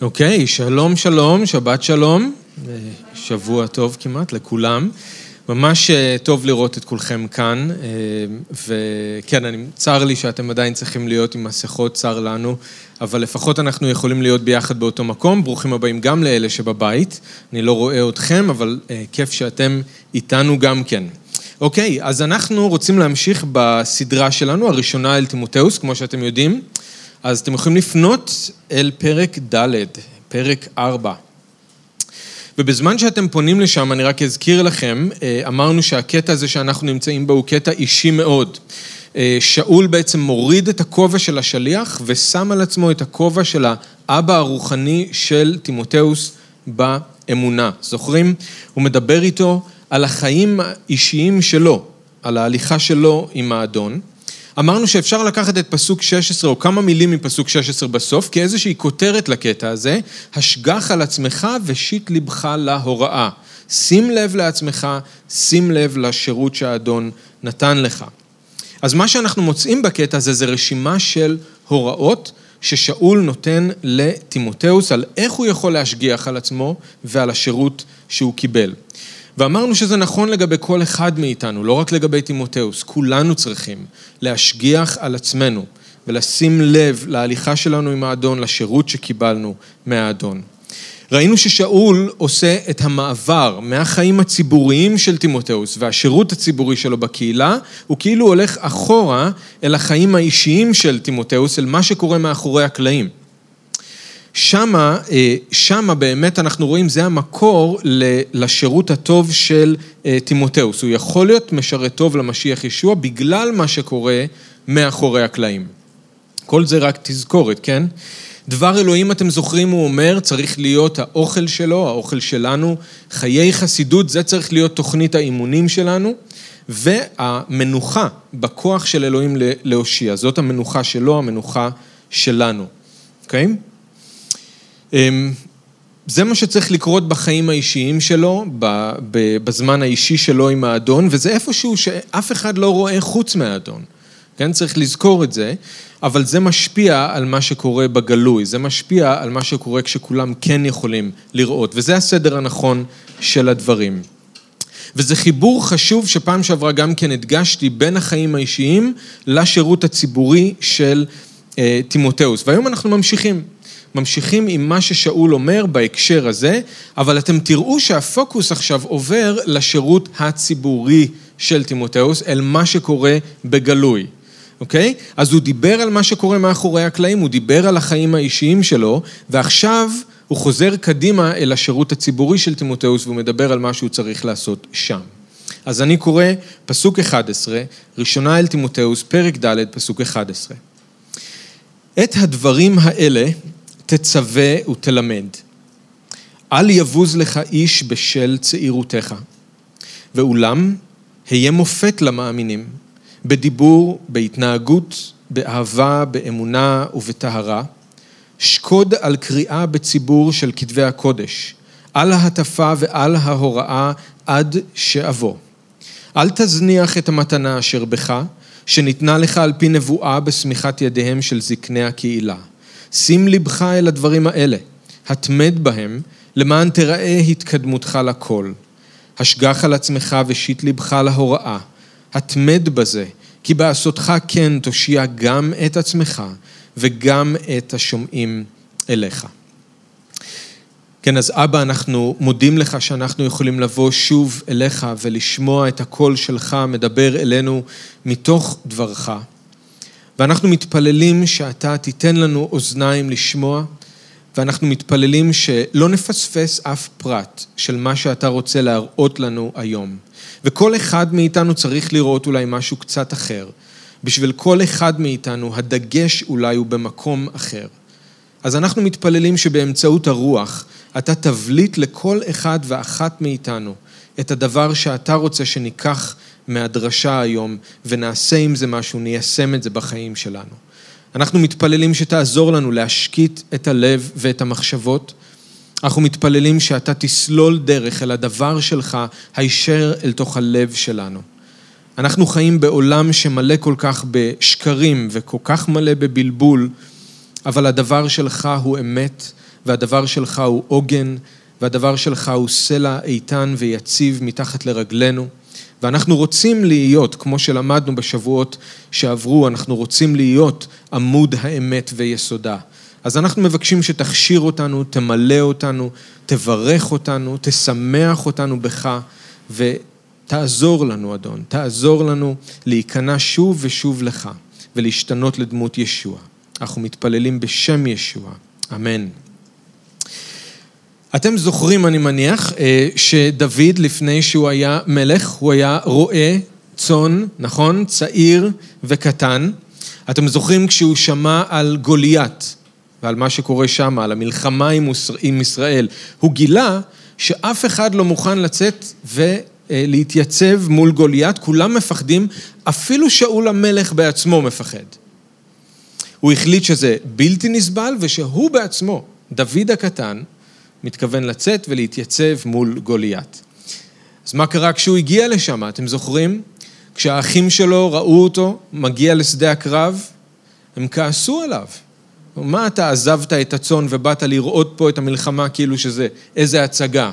אוקיי, שלום שלום, שבת שלום, שבוע טוב כמעט לכולם. ממש אה, טוב לראות את כולכם כאן, אה, וכן, אני, צר לי שאתם עדיין צריכים להיות עם מסכות, צר לנו, אבל לפחות אנחנו יכולים להיות ביחד באותו מקום. ברוכים הבאים גם לאלה שבבית, אני לא רואה אתכם, אבל אה, כיף שאתם איתנו גם כן. אוקיי, אז אנחנו רוצים להמשיך בסדרה שלנו, הראשונה אל תימותאוס, כמו שאתם יודעים. אז אתם יכולים לפנות אל פרק ד', פרק 4. ובזמן שאתם פונים לשם, אני רק אזכיר לכם, אה, אמרנו שהקטע הזה שאנחנו נמצאים בו הוא קטע אישי מאוד. אה, שאול בעצם מוריד את הכובע של השליח ושם על עצמו את הכובע של האבא הרוחני של תימותאוס באמונה. זוכרים? הוא מדבר איתו על החיים האישיים שלו, על ההליכה שלו עם האדון. אמרנו שאפשר לקחת את פסוק 16 או כמה מילים מפסוק 16 בסוף כאיזושהי כותרת לקטע הזה, השגח על עצמך ושיט לבך להוראה. שים לב לעצמך, שים לב לשירות שהאדון נתן לך. אז מה שאנחנו מוצאים בקטע הזה זה רשימה של הוראות ששאול נותן לתימותאוס על איך הוא יכול להשגיח על עצמו ועל השירות שהוא קיבל. ואמרנו שזה נכון לגבי כל אחד מאיתנו, לא רק לגבי תימותאוס, כולנו צריכים להשגיח על עצמנו ולשים לב להליכה שלנו עם האדון, לשירות שקיבלנו מהאדון. ראינו ששאול עושה את המעבר מהחיים הציבוריים של תימותאוס והשירות הציבורי שלו בקהילה, הוא כאילו הולך אחורה אל החיים האישיים של תימותאוס, אל מה שקורה מאחורי הקלעים. שמה, אה, שמה באמת אנחנו רואים, זה המקור לשירות הטוב של אה, תימותאוס. הוא יכול להיות משרת טוב למשיח ישוע בגלל מה שקורה מאחורי הקלעים. כל זה רק תזכורת, כן? דבר אלוהים, אתם זוכרים, הוא אומר, צריך להיות האוכל שלו, האוכל שלנו, חיי חסידות, זה צריך להיות תוכנית האימונים שלנו, והמנוחה בכוח של אלוהים להושיע. זאת המנוחה שלו, המנוחה שלנו, אוקיי? Okay? אמ, זה מה שצריך לקרות בחיים האישיים שלו, בזמן האישי שלו עם האדון, וזה איפשהו שאף אחד לא רואה חוץ מהאדון. כן, צריך לזכור את זה, אבל זה משפיע על מה שקורה בגלוי, זה משפיע על מה שקורה כשכולם כן יכולים לראות, וזה הסדר הנכון של הדברים. וזה חיבור חשוב שפעם שעברה גם כן הדגשתי בין החיים האישיים לשירות הציבורי של אה, תימותאוס, והיום אנחנו ממשיכים. ממשיכים עם מה ששאול אומר בהקשר הזה, אבל אתם תראו שהפוקוס עכשיו עובר לשירות הציבורי של תימותאוס, אל מה שקורה בגלוי, אוקיי? אז הוא דיבר על מה שקורה מאחורי הקלעים, הוא דיבר על החיים האישיים שלו, ועכשיו הוא חוזר קדימה אל השירות הציבורי של תימותאוס, והוא מדבר על מה שהוא צריך לעשות שם. אז אני קורא פסוק 11, ראשונה אל תימותאוס, פרק ד', פסוק 11. את הדברים האלה תצווה ותלמד. אל יבוז לך איש בשל צעירותך, ואולם היה מופת למאמינים, בדיבור, בהתנהגות, באהבה, באמונה ובטהרה. שקוד על קריאה בציבור של כתבי הקודש, על ההטפה ועל ההוראה עד שאבוא. אל תזניח את המתנה אשר בך, שניתנה לך על פי נבואה בשמיכת ידיהם של זקני הקהילה. שים לבך אל הדברים האלה, התמד בהם, למען תראה התקדמותך לכל. השגח על עצמך ושיט לבך להוראה, התמד בזה, כי בעשותך כן תושיע גם את עצמך וגם את השומעים אליך. כן, אז אבא, אנחנו מודים לך שאנחנו יכולים לבוא שוב אליך ולשמוע את הקול שלך מדבר אלינו מתוך דברך. ואנחנו מתפללים שאתה תיתן לנו אוזניים לשמוע, ואנחנו מתפללים שלא נפספס אף פרט של מה שאתה רוצה להראות לנו היום. וכל אחד מאיתנו צריך לראות אולי משהו קצת אחר. בשביל כל אחד מאיתנו הדגש אולי הוא במקום אחר. אז אנחנו מתפללים שבאמצעות הרוח אתה תבליט לכל אחד ואחת מאיתנו את הדבר שאתה רוצה שניקח מהדרשה היום ונעשה עם זה משהו, ניישם את זה בחיים שלנו. אנחנו מתפללים שתעזור לנו להשקיט את הלב ואת המחשבות. אנחנו מתפללים שאתה תסלול דרך אל הדבר שלך הישר אל תוך הלב שלנו. אנחנו חיים בעולם שמלא כל כך בשקרים וכל כך מלא בבלבול, אבל הדבר שלך הוא אמת, והדבר שלך הוא עוגן, והדבר שלך הוא סלע איתן ויציב מתחת לרגלינו. ואנחנו רוצים להיות, כמו שלמדנו בשבועות שעברו, אנחנו רוצים להיות עמוד האמת ויסודה. אז אנחנו מבקשים שתכשיר אותנו, תמלא אותנו, תברך אותנו, תשמח אותנו בך, ותעזור לנו, אדון, תעזור לנו להיכנע שוב ושוב לך, ולהשתנות לדמות ישוע. אנחנו מתפללים בשם ישוע, אמן. אתם זוכרים, אני מניח, אה, שדוד, לפני שהוא היה מלך, הוא היה רועה צאן, נכון? צעיר וקטן. אתם זוכרים כשהוא שמע על גוליית ועל מה שקורה שם, על המלחמה עם ישראל, הוא גילה שאף אחד לא מוכן לצאת ולהתייצב מול גוליית, כולם מפחדים, אפילו שאול המלך בעצמו מפחד. הוא החליט שזה בלתי נסבל ושהוא בעצמו, דוד הקטן, מתכוון לצאת ולהתייצב מול גוליית. אז מה קרה כשהוא הגיע לשם, אתם זוכרים? כשהאחים שלו ראו אותו מגיע לשדה הקרב, הם כעסו עליו. מה אתה עזבת את הצאן ובאת לראות פה את המלחמה כאילו שזה איזה הצגה?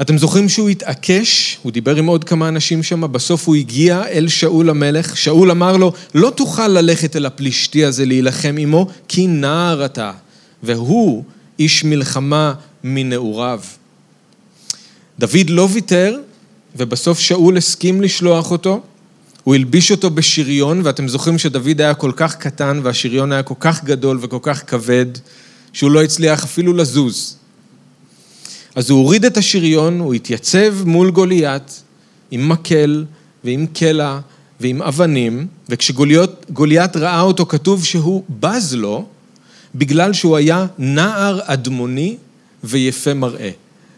אתם זוכרים שהוא התעקש, הוא דיבר עם עוד כמה אנשים שם, בסוף הוא הגיע אל שאול המלך, שאול אמר לו, לא תוכל ללכת אל הפלישתי הזה להילחם עמו, כי נער אתה. והוא איש מלחמה מנעוריו. דוד לא ויתר, ובסוף שאול הסכים לשלוח אותו. הוא הלביש אותו בשריון, ואתם זוכרים שדוד היה כל כך קטן והשריון היה כל כך גדול וכל כך כבד, שהוא לא הצליח אפילו לזוז. אז הוא הוריד את השריון, הוא התייצב מול גוליית עם מקל ועם קלע ועם אבנים, וכשגוליית ראה אותו כתוב שהוא בז לו, בגלל שהוא היה נער אדמוני ויפה מראה.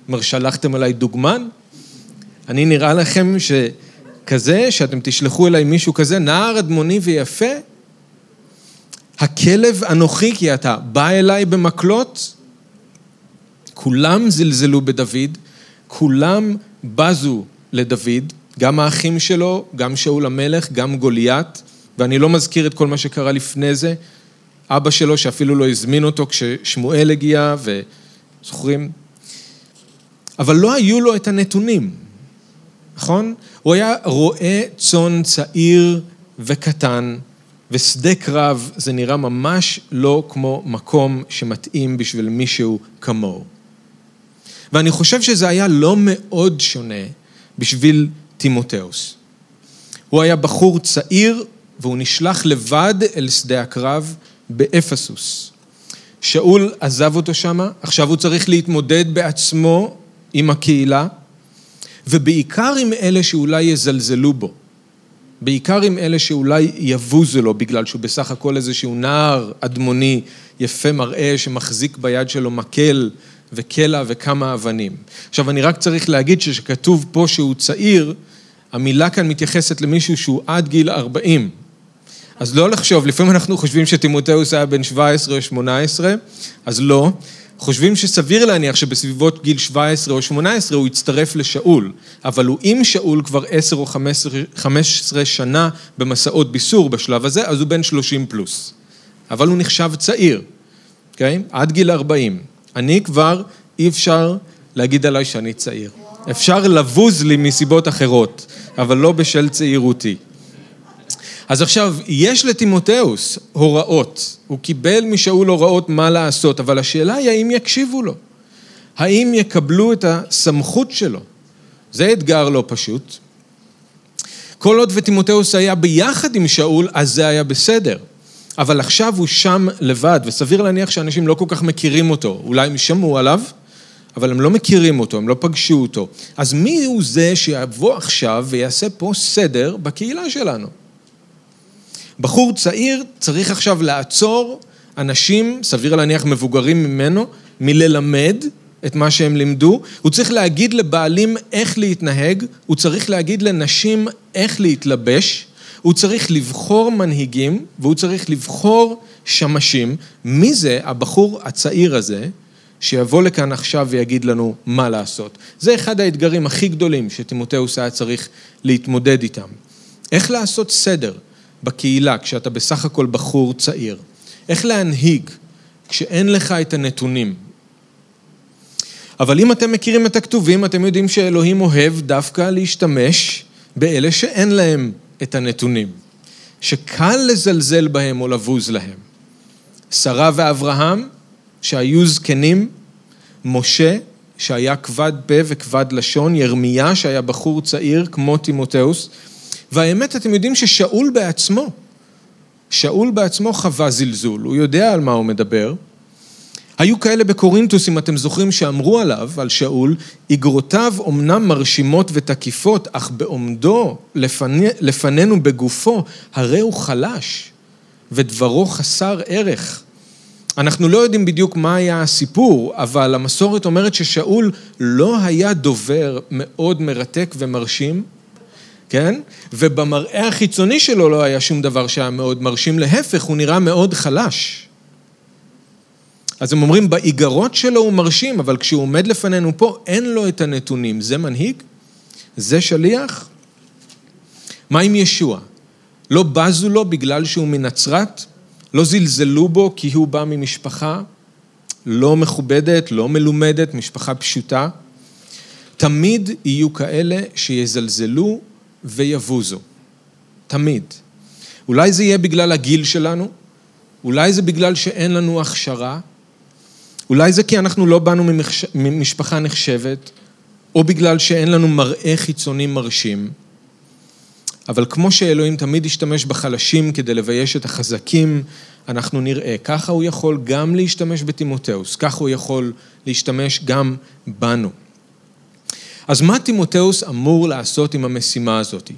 כלומר, שלחתם עליי דוגמן? אני נראה לכם שכזה, שאתם תשלחו אליי מישהו כזה, נער אדמוני ויפה? הכלב אנוכי כי אתה בא אליי במקלות? כולם זלזלו בדוד, כולם בזו לדוד, גם האחים שלו, גם שאול המלך, גם גוליית, ואני לא מזכיר את כל מה שקרה לפני זה, אבא שלו שאפילו לא הזמין אותו כששמואל הגיע, וזוכרים? אבל לא היו לו את הנתונים, נכון? הוא היה רועה צאן צעיר וקטן, ושדה קרב זה נראה ממש לא כמו מקום שמתאים בשביל מישהו כמוהו. ואני חושב שזה היה לא מאוד שונה בשביל טימותאוס. הוא היה בחור צעיר והוא נשלח לבד אל שדה הקרב באפסוס. שאול עזב אותו שמה, עכשיו הוא צריך להתמודד בעצמו עם הקהילה, ובעיקר עם אלה שאולי יזלזלו בו. בעיקר עם אלה שאולי יבוזו לו, בגלל שהוא בסך הכל איזשהו נער אדמוני, יפה מראה, שמחזיק ביד שלו מקל וקלע וכמה אבנים. עכשיו, אני רק צריך להגיד שכשכתוב פה שהוא צעיר, המילה כאן מתייחסת למישהו שהוא עד גיל 40, אז לא לחשוב, לפעמים אנחנו חושבים שטימותאוס היה בן 17 או 18, אז לא. חושבים שסביר להניח שבסביבות גיל 17 או 18 הוא יצטרף לשאול, אבל הוא עם שאול כבר 10 או 15, 15 שנה במסעות ביסור בשלב הזה, אז הוא בן 30 פלוס. אבל הוא נחשב צעיר, אוקיי? Okay? עד גיל 40. אני כבר, אי אפשר להגיד עליי שאני צעיר. אפשר לבוז לי מסיבות אחרות, אבל לא בשל צעירותי. אז עכשיו, יש לטימותאוס הוראות, הוא קיבל משאול הוראות מה לעשות, אבל השאלה היא האם יקשיבו לו, האם יקבלו את הסמכות שלו. זה אתגר לא פשוט. כל עוד וטימותאוס היה ביחד עם שאול, אז זה היה בסדר. אבל עכשיו הוא שם לבד, וסביר להניח שאנשים לא כל כך מכירים אותו. אולי הם שמעו עליו, אבל הם לא מכירים אותו, הם לא פגשו אותו. אז מי הוא זה שיבוא עכשיו ויעשה פה סדר בקהילה שלנו? בחור צעיר צריך עכשיו לעצור אנשים, סביר להניח מבוגרים ממנו, מללמד את מה שהם לימדו, הוא צריך להגיד לבעלים איך להתנהג, הוא צריך להגיד לנשים איך להתלבש, הוא צריך לבחור מנהיגים והוא צריך לבחור שמשים. מי זה הבחור הצעיר הזה שיבוא לכאן עכשיו ויגיד לנו מה לעשות? זה אחד האתגרים הכי גדולים שטימותאוס היה צריך להתמודד איתם. איך לעשות סדר בקהילה, כשאתה בסך הכל בחור צעיר? איך להנהיג כשאין לך את הנתונים? אבל אם אתם מכירים את הכתובים, אתם יודעים שאלוהים אוהב דווקא להשתמש באלה שאין להם את הנתונים, שקל לזלזל בהם או לבוז להם. שרה ואברהם, שהיו זקנים, משה, שהיה כבד פה וכבד לשון, ירמיה, שהיה בחור צעיר כמו תימותאוס, והאמת, אתם יודעים ששאול בעצמו, שאול בעצמו חווה זלזול, הוא יודע על מה הוא מדבר. היו כאלה בקורינטוס, אם אתם זוכרים, שאמרו עליו, על שאול, איגרותיו אומנם מרשימות ותקיפות, אך בעומדו לפני, לפנינו בגופו, הרי הוא חלש, ודברו חסר ערך. אנחנו לא יודעים בדיוק מה היה הסיפור, אבל המסורת אומרת ששאול לא היה דובר מאוד מרתק ומרשים, כן? ובמראה החיצוני שלו לא היה שום דבר שהיה מאוד מרשים, להפך, הוא נראה מאוד חלש. אז הם אומרים, באיגרות שלו הוא מרשים, אבל כשהוא עומד לפנינו פה, אין לו את הנתונים. זה מנהיג? זה שליח? מה עם ישוע? לא בזו לו בגלל שהוא מנצרת? לא זלזלו בו כי הוא בא ממשפחה לא מכובדת, לא מלומדת, משפחה פשוטה? תמיד יהיו כאלה שיזלזלו ויבוזו. תמיד. אולי זה יהיה בגלל הגיל שלנו, אולי זה בגלל שאין לנו הכשרה, אולי זה כי אנחנו לא באנו ממשפחה נחשבת, או בגלל שאין לנו מראה חיצוני מרשים. אבל כמו שאלוהים תמיד השתמש בחלשים כדי לבייש את החזקים, אנחנו נראה. ככה הוא יכול גם להשתמש בתימותאוס, ככה הוא יכול להשתמש גם בנו. אז מה תימותאוס אמור לעשות עם המשימה הזאת?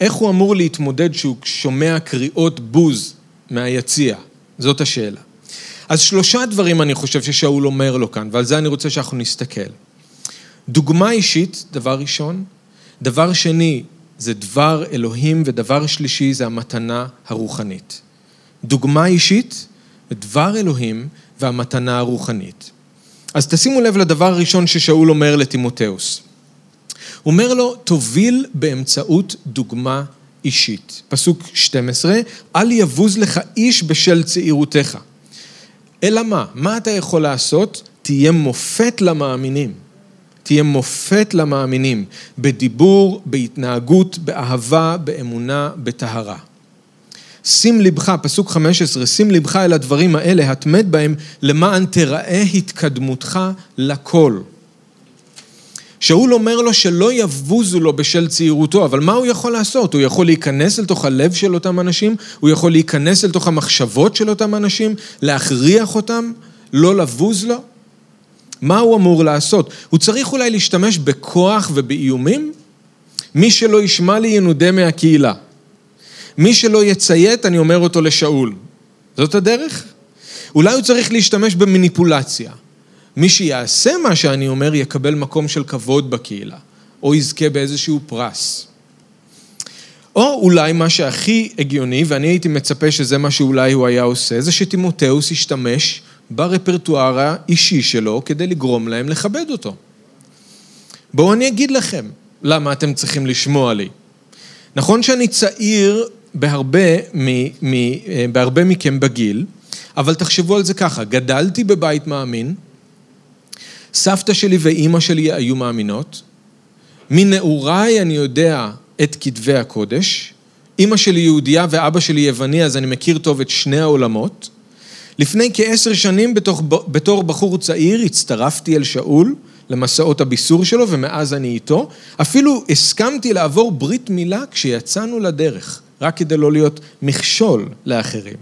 איך הוא אמור להתמודד כשהוא שומע קריאות בוז מהיציע? זאת השאלה. אז שלושה דברים אני חושב ששאול אומר לו כאן, ועל זה אני רוצה שאנחנו נסתכל. דוגמה אישית, דבר ראשון. דבר שני, זה דבר אלוהים, ודבר שלישי זה המתנה הרוחנית. דוגמה אישית, דבר אלוהים והמתנה הרוחנית. אז תשימו לב לדבר הראשון ששאול אומר לתימותאוס. אומר לו, תוביל באמצעות דוגמה אישית. פסוק 12, אל יבוז לך איש בשל צעירותך. אלא מה? מה אתה יכול לעשות? תהיה מופת למאמינים. תהיה מופת למאמינים, בדיבור, בהתנהגות, באהבה, באמונה, בטהרה. שים לבך, פסוק 15, שים לבך אל הדברים האלה, התמד בהם, למען תראה התקדמותך לכל. שאול אומר לו שלא יבוזו לו בשל צעירותו, אבל מה הוא יכול לעשות? הוא יכול להיכנס אל תוך הלב של אותם אנשים, הוא יכול להיכנס אל תוך המחשבות של אותם אנשים, להכריח אותם, לא לבוז לו? מה הוא אמור לעשות? הוא צריך אולי להשתמש בכוח ובאיומים? מי שלא ישמע לי ינודה מהקהילה. מי שלא יציית, אני אומר אותו לשאול. זאת הדרך? אולי הוא צריך להשתמש במניפולציה. מי שיעשה מה שאני אומר יקבל מקום של כבוד בקהילה, או יזכה באיזשהו פרס. או אולי מה שהכי הגיוני, ואני הייתי מצפה שזה מה שאולי הוא היה עושה, זה שטימותאוס ישתמש ברפרטואר האישי שלו כדי לגרום להם לכבד אותו. בואו אני אגיד לכם למה אתם צריכים לשמוע לי. נכון שאני צעיר בהרבה, מ, מ, אה, בהרבה מכם בגיל, אבל תחשבו על זה ככה, גדלתי בבית מאמין, סבתא שלי ואימא שלי היו מאמינות, מנעוריי אני יודע את כתבי הקודש, אימא שלי יהודייה ואבא שלי יווני, אז אני מכיר טוב את שני העולמות. לפני כעשר שנים בתור, בתור בחור צעיר הצטרפתי אל שאול למסעות הביסור שלו ומאז אני איתו. אפילו הסכמתי לעבור ברית מילה כשיצאנו לדרך, רק כדי לא להיות מכשול לאחרים.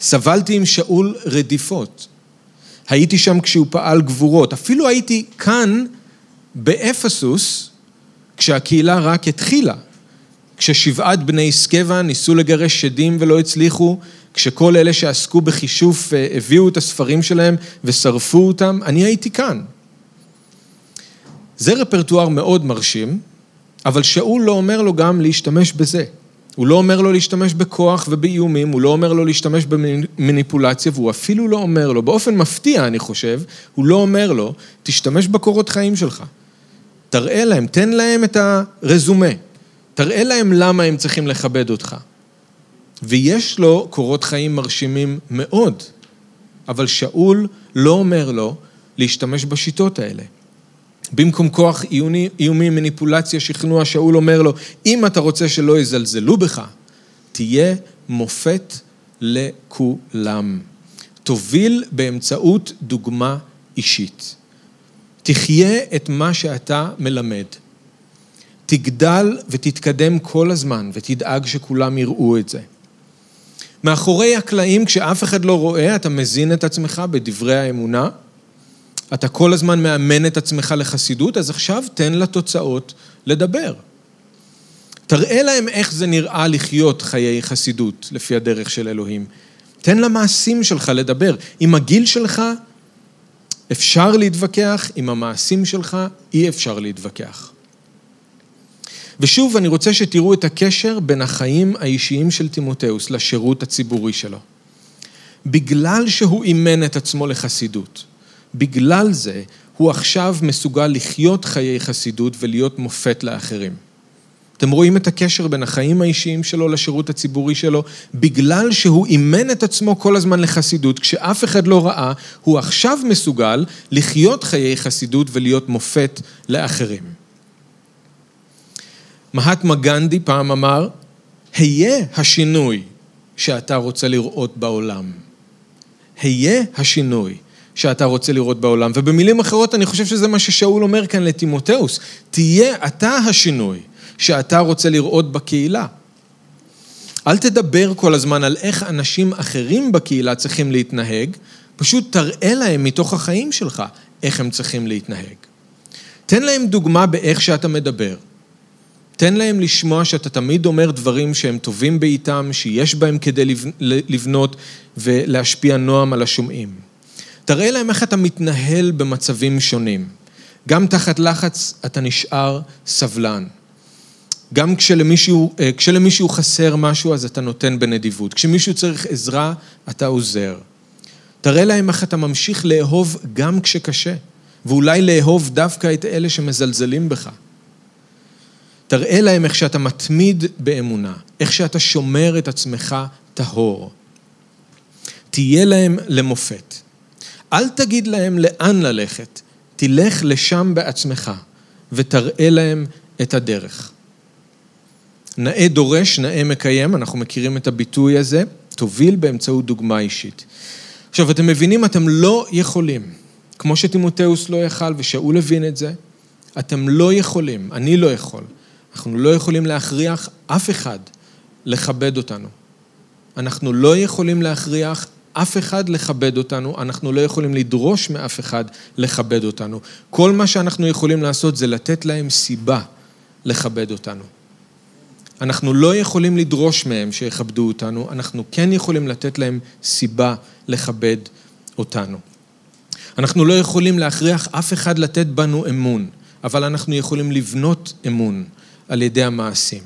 סבלתי עם שאול רדיפות. הייתי שם כשהוא פעל גבורות. אפילו הייתי כאן באפסוס כשהקהילה רק התחילה. כששבעת בני סקבה ניסו לגרש שדים ולא הצליחו, כשכל אלה שעסקו בחישוף אה, הביאו את הספרים שלהם ושרפו אותם, אני הייתי כאן. זה רפרטואר מאוד מרשים, אבל שאול לא אומר לו גם להשתמש בזה. הוא לא אומר לו להשתמש בכוח ובאיומים, הוא לא אומר לו להשתמש במניפולציה, והוא אפילו לא אומר לו, באופן מפתיע אני חושב, הוא לא אומר לו, תשתמש בקורות חיים שלך. תראה להם, תן להם את הרזומה. תראה להם למה הם צריכים לכבד אותך. ויש לו קורות חיים מרשימים מאוד, אבל שאול לא אומר לו להשתמש בשיטות האלה. במקום כוח איומי, איומי, מניפולציה, שכנוע, שאול אומר לו, אם אתה רוצה שלא יזלזלו בך, תהיה מופת לכולם. תוביל באמצעות דוגמה אישית. תחיה את מה שאתה מלמד. תגדל ותתקדם כל הזמן ותדאג שכולם יראו את זה. מאחורי הקלעים, כשאף אחד לא רואה, אתה מזין את עצמך בדברי האמונה, אתה כל הזמן מאמן את עצמך לחסידות, אז עכשיו תן לתוצאות לדבר. תראה להם איך זה נראה לחיות חיי חסידות לפי הדרך של אלוהים. תן למעשים שלך לדבר. עם הגיל שלך אפשר להתווכח, עם המעשים שלך אי אפשר להתווכח. ושוב, אני רוצה שתראו את הקשר בין החיים האישיים של תימותאוס לשירות הציבורי שלו. בגלל שהוא אימן את עצמו לחסידות, בגלל זה הוא עכשיו מסוגל לחיות חיי חסידות ולהיות מופת לאחרים. אתם רואים את הקשר בין החיים האישיים שלו לשירות הציבורי שלו, בגלל שהוא אימן את עצמו כל הזמן לחסידות, כשאף אחד לא ראה, הוא עכשיו מסוגל לחיות חיי חסידות ולהיות מופת לאחרים. מהטמה גנדי פעם אמר, היה השינוי שאתה רוצה לראות בעולם. היה השינוי שאתה רוצה לראות בעולם. ובמילים אחרות, אני חושב שזה מה ששאול אומר כאן לטימותאוס, תהיה אתה השינוי שאתה רוצה לראות בקהילה. אל תדבר כל הזמן על איך אנשים אחרים בקהילה צריכים להתנהג, פשוט תראה להם מתוך החיים שלך איך הם צריכים להתנהג. תן להם דוגמה באיך שאתה מדבר. תן להם לשמוע שאתה תמיד אומר דברים שהם טובים בעיתם, שיש בהם כדי לבנות ולהשפיע נועם על השומעים. תראה להם איך אתה מתנהל במצבים שונים. גם תחת לחץ אתה נשאר סבלן. גם כשלמישהו, אה, כשלמישהו חסר משהו אז אתה נותן בנדיבות. כשמישהו צריך עזרה אתה עוזר. תראה להם איך אתה ממשיך לאהוב גם כשקשה, ואולי לאהוב דווקא את אלה שמזלזלים בך. תראה להם איך שאתה מתמיד באמונה, איך שאתה שומר את עצמך טהור. תהיה להם למופת. אל תגיד להם לאן ללכת, תלך לשם בעצמך ותראה להם את הדרך. נאה דורש, נאה מקיים, אנחנו מכירים את הביטוי הזה, תוביל באמצעות דוגמה אישית. עכשיו, אתם מבינים, אתם לא יכולים, כמו שטימותאוס לא יכל ושאול הבין את זה, אתם לא יכולים, אני לא יכול, אנחנו לא יכולים להכריח אף אחד לכבד אותנו. אנחנו לא יכולים להכריח אף אחד לכבד אותנו, אנחנו לא יכולים לדרוש מאף אחד לכבד אותנו. כל מה שאנחנו יכולים לעשות זה לתת להם סיבה לכבד אותנו. אנחנו לא יכולים לדרוש מהם שיכבדו אותנו, אנחנו כן יכולים לתת להם סיבה לכבד אותנו. אנחנו לא יכולים להכריח אף אחד לתת בנו אמון, אבל אנחנו יכולים לבנות אמון על ידי המעשים.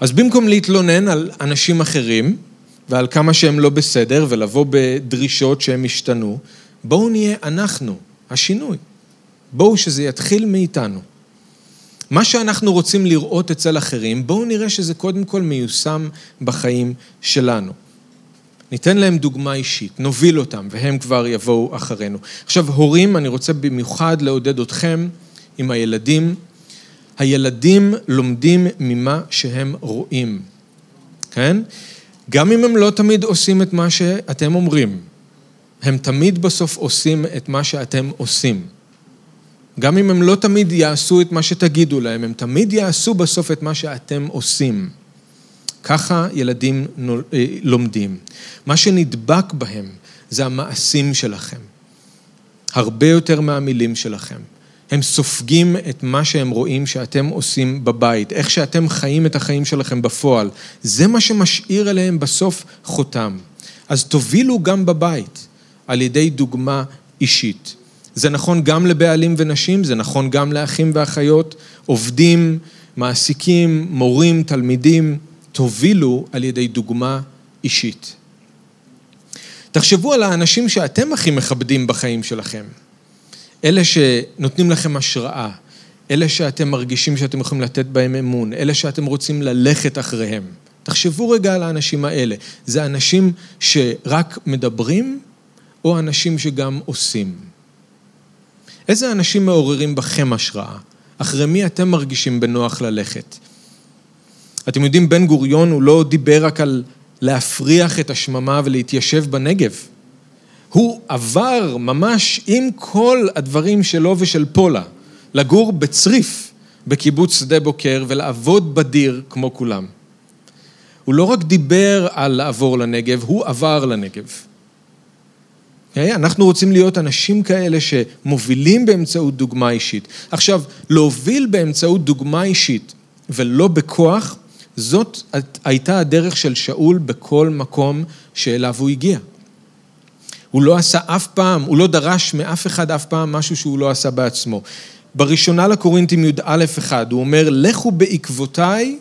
אז במקום להתלונן על אנשים אחרים ועל כמה שהם לא בסדר ולבוא בדרישות שהם השתנו, בואו נהיה אנחנו, השינוי. בואו שזה יתחיל מאיתנו. מה שאנחנו רוצים לראות אצל אחרים, בואו נראה שזה קודם כל מיושם בחיים שלנו. ניתן להם דוגמה אישית, נוביל אותם, והם כבר יבואו אחרינו. עכשיו, הורים, אני רוצה במיוחד לעודד אתכם עם הילדים. הילדים לומדים ממה שהם רואים, כן? גם אם הם לא תמיד עושים את מה שאתם אומרים, הם תמיד בסוף עושים את מה שאתם עושים. גם אם הם לא תמיד יעשו את מה שתגידו להם, הם תמיד יעשו בסוף את מה שאתם עושים. ככה ילדים אה, לומדים. מה שנדבק בהם זה המעשים שלכם. הרבה יותר מהמילים שלכם. הם סופגים את מה שהם רואים שאתם עושים בבית, איך שאתם חיים את החיים שלכם בפועל. זה מה שמשאיר אליהם בסוף חותם. אז תובילו גם בבית על ידי דוגמה אישית. זה נכון גם לבעלים ונשים, זה נכון גם לאחים ואחיות, עובדים, מעסיקים, מורים, תלמידים, תובילו על ידי דוגמה אישית. תחשבו על האנשים שאתם הכי מכבדים בחיים שלכם. אלה שנותנים לכם השראה, אלה שאתם מרגישים שאתם יכולים לתת בהם אמון, אלה שאתם רוצים ללכת אחריהם, תחשבו רגע על האנשים האלה. זה אנשים שרק מדברים, או אנשים שגם עושים? איזה אנשים מעוררים בכם השראה? אחרי מי אתם מרגישים בנוח ללכת? אתם יודעים, בן גוריון הוא לא דיבר רק על להפריח את השממה ולהתיישב בנגב. הוא עבר ממש עם כל הדברים שלו ושל פולה, לגור בצריף בקיבוץ שדה בוקר ולעבוד בדיר כמו כולם. הוא לא רק דיבר על לעבור לנגב, הוא עבר לנגב. Okay? אנחנו רוצים להיות אנשים כאלה שמובילים באמצעות דוגמה אישית. עכשיו, להוביל באמצעות דוגמה אישית ולא בכוח, זאת הייתה הדרך של שאול בכל מקום שאליו הוא הגיע. הוא לא עשה אף פעם, הוא לא דרש מאף אחד אף פעם משהו שהוא לא עשה בעצמו. בראשונה לקורינתים י"א אחד, הוא אומר, לכו בעקבותיי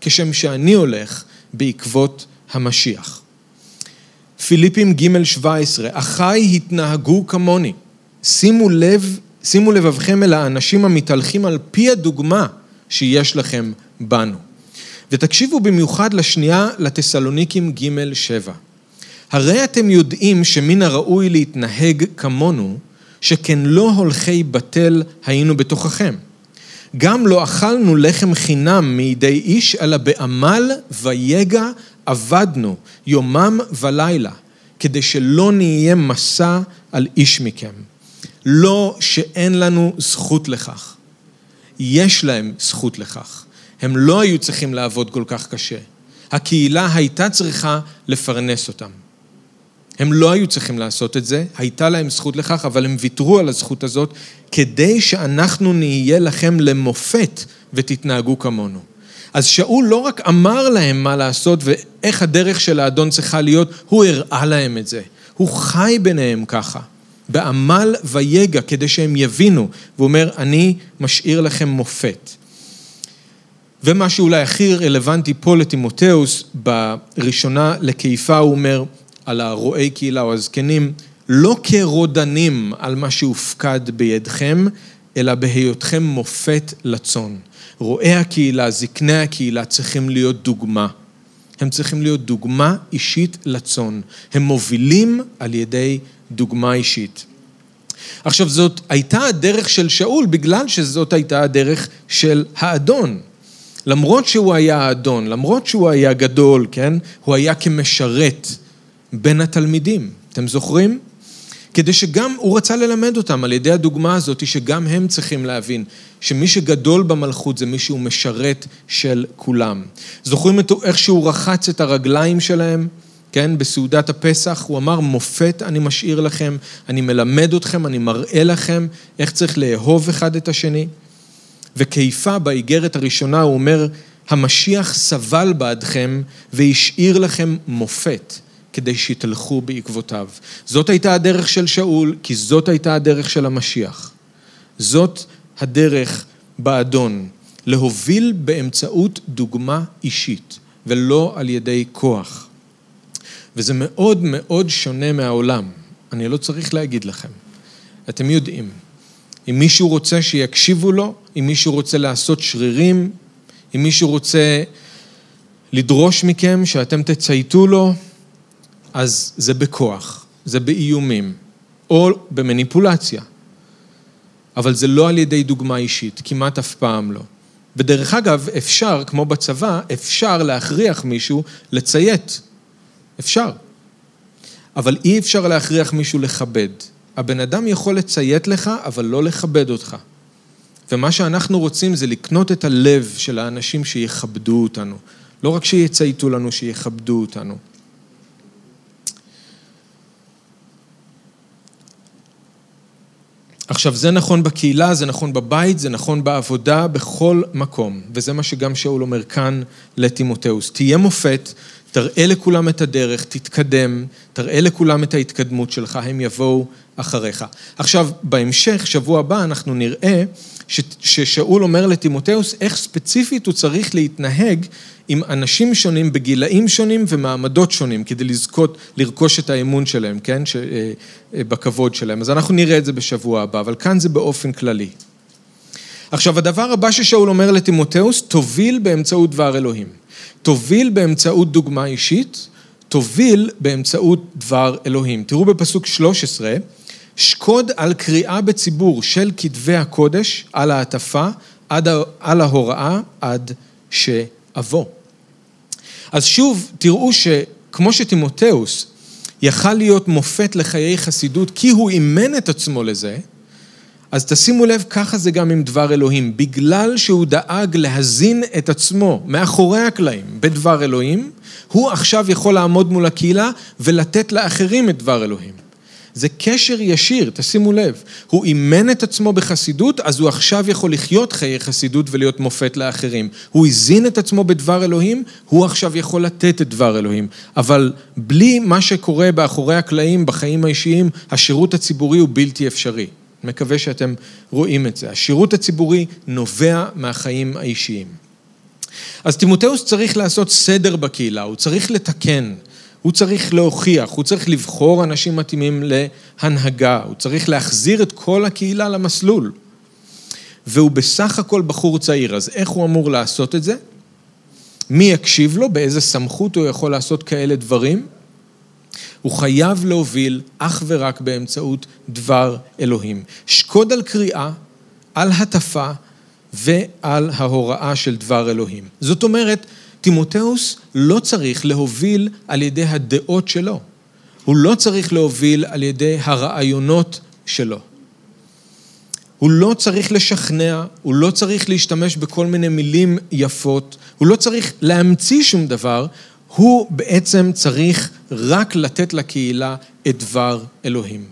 כשם שאני הולך בעקבות המשיח. פיליפים ג' 17, אחיי התנהגו כמוני. שימו לב, שימו לבבכם אל האנשים המתהלכים על פי הדוגמה שיש לכם בנו. ותקשיבו במיוחד לשנייה לתסלוניקים ג' 7. הרי אתם יודעים שמן הראוי להתנהג כמונו, שכן לא הולכי בטל היינו בתוככם. גם לא אכלנו לחם חינם מידי איש, אלא בעמל ויגע עבדנו יומם ולילה, כדי שלא נהיה מסע על איש מכם. לא שאין לנו זכות לכך. יש להם זכות לכך. הם לא היו צריכים לעבוד כל כך קשה. הקהילה הייתה צריכה לפרנס אותם. הם לא היו צריכים לעשות את זה, הייתה להם זכות לכך, אבל הם ויתרו על הזכות הזאת כדי שאנחנו נהיה לכם למופת ותתנהגו כמונו. אז שאול לא רק אמר להם מה לעשות ואיך הדרך של האדון צריכה להיות, הוא הראה להם את זה. הוא חי ביניהם ככה, בעמל ויגע, כדי שהם יבינו. והוא אומר, אני משאיר לכם מופת. ומה שאולי הכי רלוונטי פה לטימותאוס, בראשונה לקיפה הוא אומר, על הרועי קהילה או הזקנים, לא כרודנים על מה שהופקד בידכם, אלא בהיותכם מופת לצאן. רועי הקהילה, זקני הקהילה, צריכים להיות דוגמה. הם צריכים להיות דוגמה אישית לצאן. הם מובילים על ידי דוגמה אישית. עכשיו, זאת הייתה הדרך של שאול, בגלל שזאת הייתה הדרך של האדון. למרות שהוא היה האדון, למרות שהוא היה גדול, כן? הוא היה כמשרת. בין התלמידים. אתם זוכרים? כדי שגם הוא רצה ללמד אותם על ידי הדוגמה הזאת, שגם הם צריכים להבין שמי שגדול במלכות זה מי שהוא משרת של כולם. זוכרים את איך שהוא רחץ את הרגליים שלהם? כן, בסעודת הפסח, הוא אמר, מופת אני משאיר לכם, אני מלמד אתכם, אני מראה לכם איך צריך לאהוב אחד את השני. וכיפה באיגרת הראשונה הוא אומר, המשיח סבל בעדכם והשאיר לכם מופת. כדי שתלכו בעקבותיו. זאת הייתה הדרך של שאול, כי זאת הייתה הדרך של המשיח. זאת הדרך באדון, להוביל באמצעות דוגמה אישית, ולא על ידי כוח. וזה מאוד מאוד שונה מהעולם, אני לא צריך להגיד לכם. אתם יודעים, אם מישהו רוצה שיקשיבו לו, אם מישהו רוצה לעשות שרירים, אם מישהו רוצה לדרוש מכם שאתם תצייתו לו, אז זה בכוח, זה באיומים, או במניפולציה. אבל זה לא על ידי דוגמה אישית, כמעט אף פעם לא. ודרך אגב, אפשר, כמו בצבא, אפשר להכריח מישהו לציית. אפשר. אבל אי אפשר להכריח מישהו לכבד. הבן אדם יכול לציית לך, אבל לא לכבד אותך. ומה שאנחנו רוצים זה לקנות את הלב של האנשים שיכבדו אותנו. לא רק שיצייתו לנו, שיכבדו אותנו. עכשיו, זה נכון בקהילה, זה נכון בבית, זה נכון בעבודה, בכל מקום. וזה מה שגם שאול אומר כאן לטימותאוס. תהיה מופת, תראה לכולם את הדרך, תתקדם, תראה לכולם את ההתקדמות שלך, הם יבואו אחריך. עכשיו, בהמשך, שבוע הבא, אנחנו נראה ששאול אומר לטימותאוס איך ספציפית הוא צריך להתנהג עם אנשים שונים בגילאים שונים ומעמדות שונים כדי לזכות, לרכוש את האמון שלהם, כן? ש, אה, אה, בכבוד שלהם. אז אנחנו נראה את זה בשבוע הבא, אבל כאן זה באופן כללי. עכשיו, הדבר הבא ששאול אומר לטימותאוס, תוביל באמצעות דבר אלוהים. תוביל באמצעות דוגמה אישית, תוביל באמצעות דבר אלוהים. תראו בפסוק 13, שקוד על קריאה בציבור של כתבי הקודש, על ההטפה, עד, על ההוראה, עד שאבוא. אז שוב, תראו שכמו שטימותאוס יכל להיות מופת לחיי חסידות כי הוא אימן את עצמו לזה, אז תשימו לב, ככה זה גם עם דבר אלוהים. בגלל שהוא דאג להזין את עצמו מאחורי הקלעים בדבר אלוהים, הוא עכשיו יכול לעמוד מול הקהילה ולתת לאחרים את דבר אלוהים. זה קשר ישיר, תשימו לב. הוא אימן את עצמו בחסידות, אז הוא עכשיו יכול לחיות חיי חסידות ולהיות מופת לאחרים. הוא הזין את עצמו בדבר אלוהים, הוא עכשיו יכול לתת את דבר אלוהים. אבל בלי מה שקורה באחורי הקלעים, בחיים האישיים, השירות הציבורי הוא בלתי אפשרי. מקווה שאתם רואים את זה. השירות הציבורי נובע מהחיים האישיים. אז תימותאוס צריך לעשות סדר בקהילה, הוא צריך לתקן, הוא צריך להוכיח, הוא צריך לבחור אנשים מתאימים להנהגה, הוא צריך להחזיר את כל הקהילה למסלול. והוא בסך הכל בחור צעיר, אז איך הוא אמור לעשות את זה? מי יקשיב לו? באיזה סמכות הוא יכול לעשות כאלה דברים? הוא חייב להוביל אך ורק באמצעות דבר אלוהים. שקוד על קריאה, על הטפה ועל ההוראה של דבר אלוהים. זאת אומרת, תימותאוס לא צריך להוביל על ידי הדעות שלו. הוא לא צריך להוביל על ידי הרעיונות שלו. הוא לא צריך לשכנע, הוא לא צריך להשתמש בכל מיני מילים יפות, הוא לא צריך להמציא שום דבר, הוא בעצם צריך רק לתת לקהילה את דבר אלוהים.